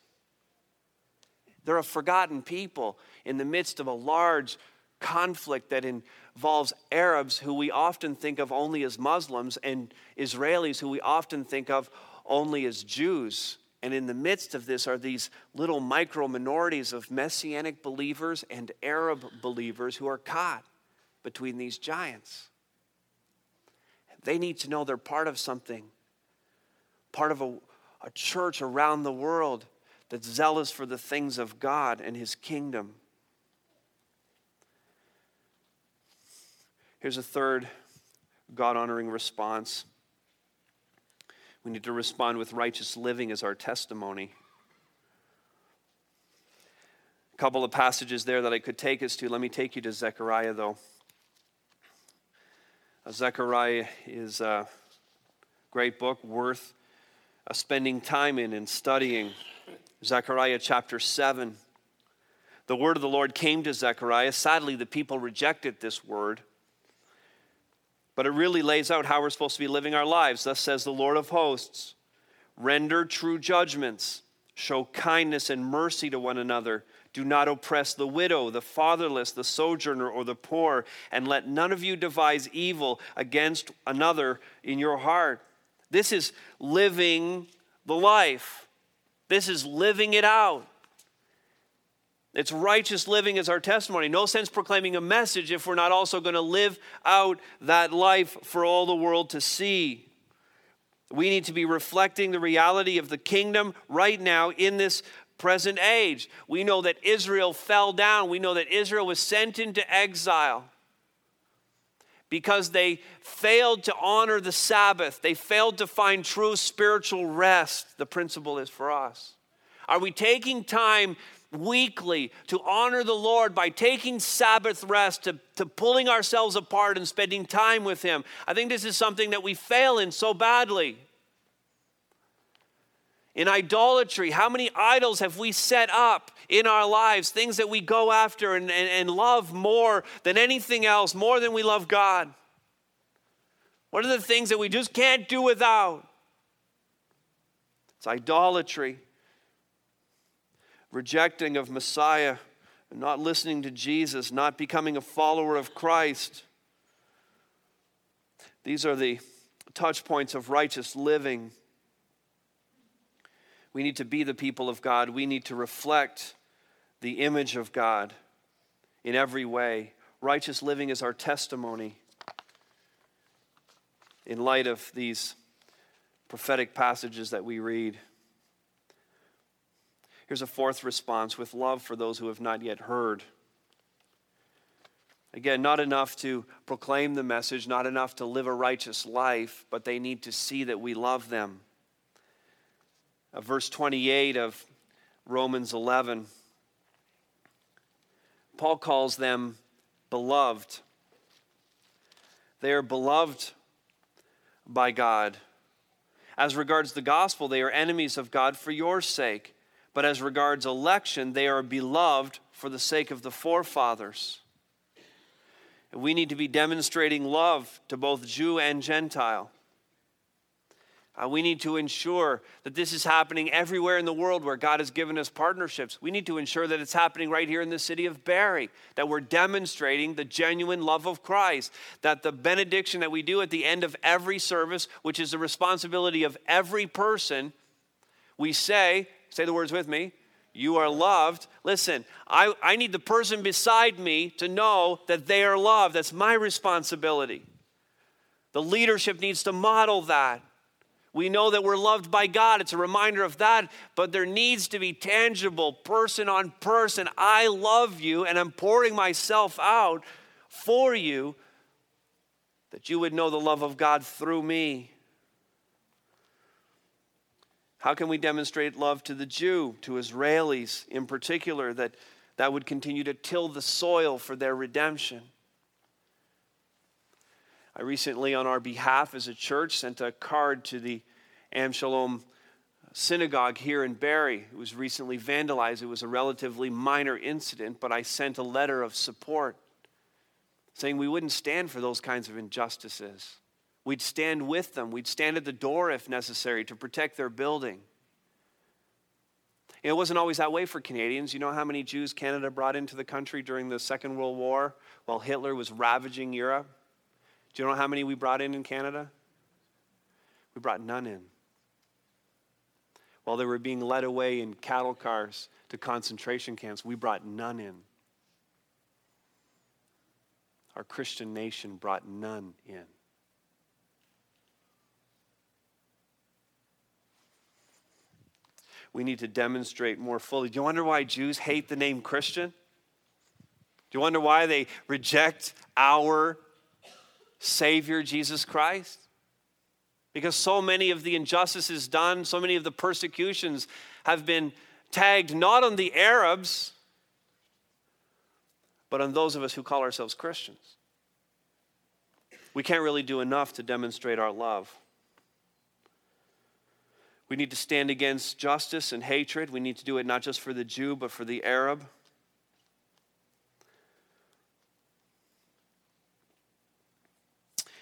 They're a forgotten people in the midst of a large conflict that involves Arabs who we often think of only as Muslims and Israelis who we often think of only as Jews. And in the midst of this are these little micro minorities of Messianic believers and Arab believers who are caught between these giants. They need to know they're part of something, part of a, a church around the world that's zealous for the things of God and His kingdom. Here's a third God honoring response. We need to respond with righteous living as our testimony. A couple of passages there that I could take us to. Let me take you to Zechariah, though. Uh, Zechariah is a great book worth uh, spending time in and studying. Zechariah chapter 7. The word of the Lord came to Zechariah. Sadly, the people rejected this word. But it really lays out how we're supposed to be living our lives. Thus says the Lord of hosts render true judgments, show kindness and mercy to one another. Do not oppress the widow, the fatherless, the sojourner, or the poor, and let none of you devise evil against another in your heart. This is living the life. This is living it out. It's righteous living as our testimony. No sense proclaiming a message if we're not also going to live out that life for all the world to see. We need to be reflecting the reality of the kingdom right now in this present age. We know that Israel fell down. We know that Israel was sent into exile because they failed to honor the Sabbath. They failed to find true spiritual rest. The principle is for us. Are we taking time weekly to honor the Lord by taking Sabbath rest, to, to pulling ourselves apart and spending time with Him. I think this is something that we fail in so badly. In idolatry, how many idols have we set up in our lives? Things that we go after and, and, and love more than anything else, more than we love God. What are the things that we just can't do without? It's idolatry rejecting of Messiah, not listening to Jesus, not becoming a follower of Christ. These are the touch points of righteous living. We need to be the people of God. We need to reflect the image of God in every way. Righteous living is our testimony in light of these prophetic passages that we read. Here's a fourth response with love for those who have not yet heard. Again, not enough to proclaim the message, not enough to live a righteous life, but they need to see that we love them. Verse 28 of Romans 11, Paul calls them beloved. They are beloved by God. As regards the gospel, they are enemies of God for your sake but as regards election, they are beloved for the sake of the forefathers. We need to be demonstrating love to both Jew and Gentile. Uh, we need to ensure that this is happening everywhere in the world where God has given us partnerships. We need to ensure that it's happening right here in the city of Barrie, that we're demonstrating the genuine love of Christ, that the benediction that we do at the end of every service, which is the responsibility of every person, we say, Say the words with me. You are loved. Listen, I, I need the person beside me to know that they are loved. That's my responsibility. The leadership needs to model that. We know that we're loved by God. It's a reminder of that, but there needs to be tangible, person on person. I love you, and I'm pouring myself out for you that you would know the love of God through me. How can we demonstrate love to the Jew, to Israelis in particular, that that would continue to till the soil for their redemption? I recently, on our behalf as a church, sent a card to the Am Shalom synagogue here in Barrie. It was recently vandalized. It was a relatively minor incident, but I sent a letter of support saying we wouldn't stand for those kinds of injustices. We'd stand with them. We'd stand at the door if necessary to protect their building. It wasn't always that way for Canadians. You know how many Jews Canada brought into the country during the Second World War while Hitler was ravaging Europe? Do you know how many we brought in in Canada? We brought none in. While they were being led away in cattle cars to concentration camps, we brought none in. Our Christian nation brought none in. we need to demonstrate more fully. Do you wonder why Jews hate the name Christian? Do you wonder why they reject our Savior, Jesus Christ? Because so many of the injustices done, so many of the persecutions have been tagged not on the Arabs, but on those of us who call ourselves Christians. We can't really do enough to demonstrate our love. We need to stand against justice and hatred. We need to do it not just for the Jew, but for the Arab.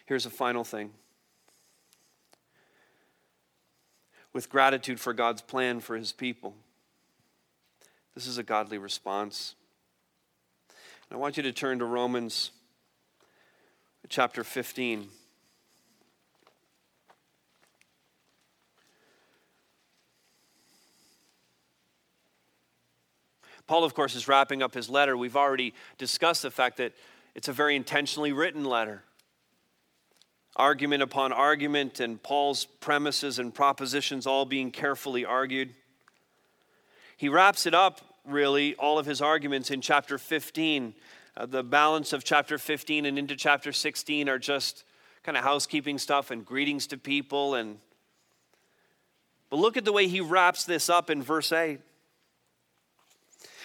Here's a final thing. With gratitude for God's plan for his people. This is a godly response. And I want you to turn to Romans chapter 15. Paul, of course, is wrapping up his letter. We've already discussed the fact that it's a very intentionally written letter. Argument upon argument, and Paul's premises and propositions all being carefully argued. He wraps it up, really, all of his arguments in chapter 15. Uh, the balance of chapter 15 and into chapter 16 are just kind of housekeeping stuff and greetings to people and but look at the way he wraps this up in verse 8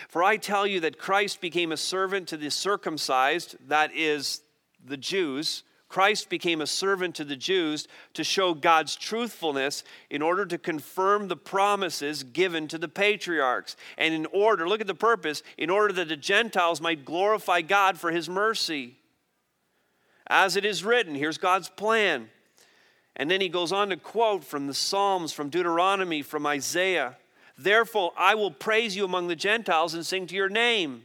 for I tell you that Christ became a servant to the circumcised, that is, the Jews. Christ became a servant to the Jews to show God's truthfulness in order to confirm the promises given to the patriarchs. And in order, look at the purpose, in order that the Gentiles might glorify God for his mercy. As it is written, here's God's plan. And then he goes on to quote from the Psalms, from Deuteronomy, from Isaiah. Therefore, I will praise you among the Gentiles and sing to your name.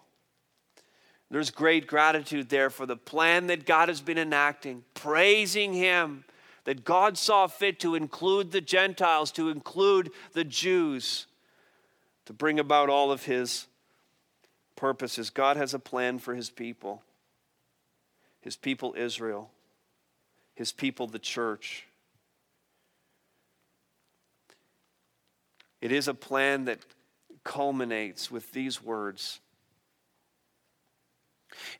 There's great gratitude there for the plan that God has been enacting, praising Him that God saw fit to include the Gentiles, to include the Jews, to bring about all of His purposes. God has a plan for His people, His people Israel, His people the church. It is a plan that culminates with these words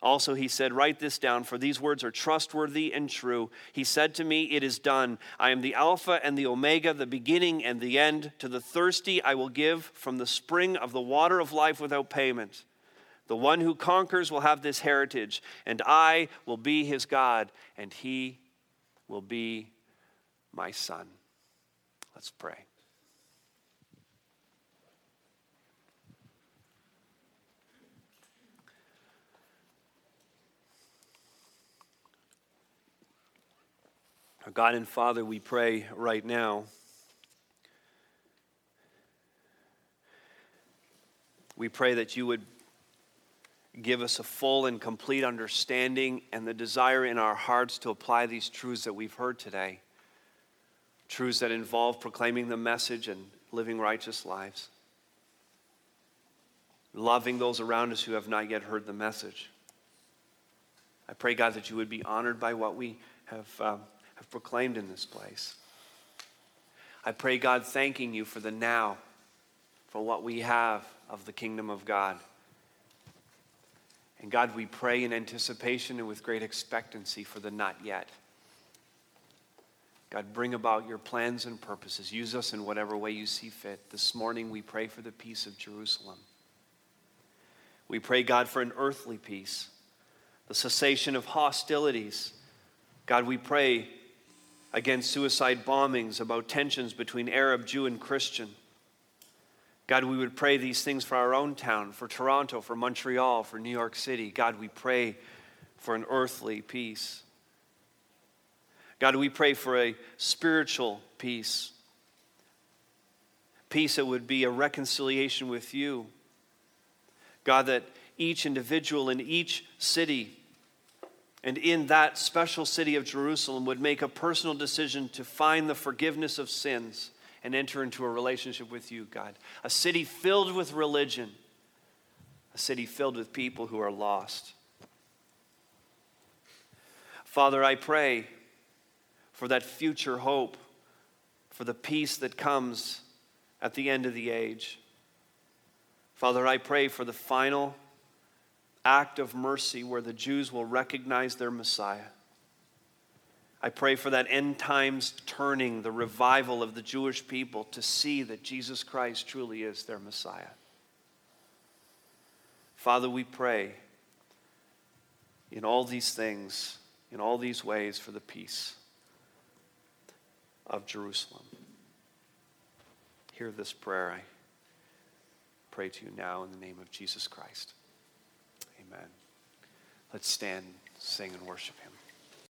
Also, he said, Write this down, for these words are trustworthy and true. He said to me, It is done. I am the Alpha and the Omega, the beginning and the end. To the thirsty, I will give from the spring of the water of life without payment. The one who conquers will have this heritage, and I will be his God, and he will be my son. Let's pray. God and Father, we pray right now. We pray that you would give us a full and complete understanding and the desire in our hearts to apply these truths that we've heard today. truths that involve proclaiming the message and living righteous lives, loving those around us who have not yet heard the message. I pray, God, that you would be honored by what we have, um, have proclaimed in this place. I pray, God, thanking you for the now, for what we have of the kingdom of God. And God, we pray in anticipation and with great expectancy for the not yet. God, bring about your plans and purposes. Use us in whatever way you see fit. This morning, we pray for the peace of Jerusalem. We pray, God, for an earthly peace, the cessation of hostilities. God, we pray against suicide bombings, about tensions between Arab, Jew, and Christian. God, we would pray these things for our own town, for Toronto, for Montreal, for New York City. God, we pray for an earthly peace. God, we pray for a spiritual peace. Peace that would be a reconciliation with you. God, that each individual in each city and in that special city of Jerusalem would make a personal decision to find the forgiveness of sins and enter into a relationship with you, God. A city filled with religion, a city filled with people who are lost. Father, I pray for that future hope, for the peace that comes at the end of the age. Father, I pray for the final act of mercy where the Jews will recognize their Messiah. I pray for that end times turning, the revival of the Jewish people to see that Jesus Christ truly is their Messiah. Father, we pray in all these things, in all these ways, for the peace of Jerusalem. Hear this prayer. I pray to you now in the name of Jesus Christ. Let's stand, sing, and worship him.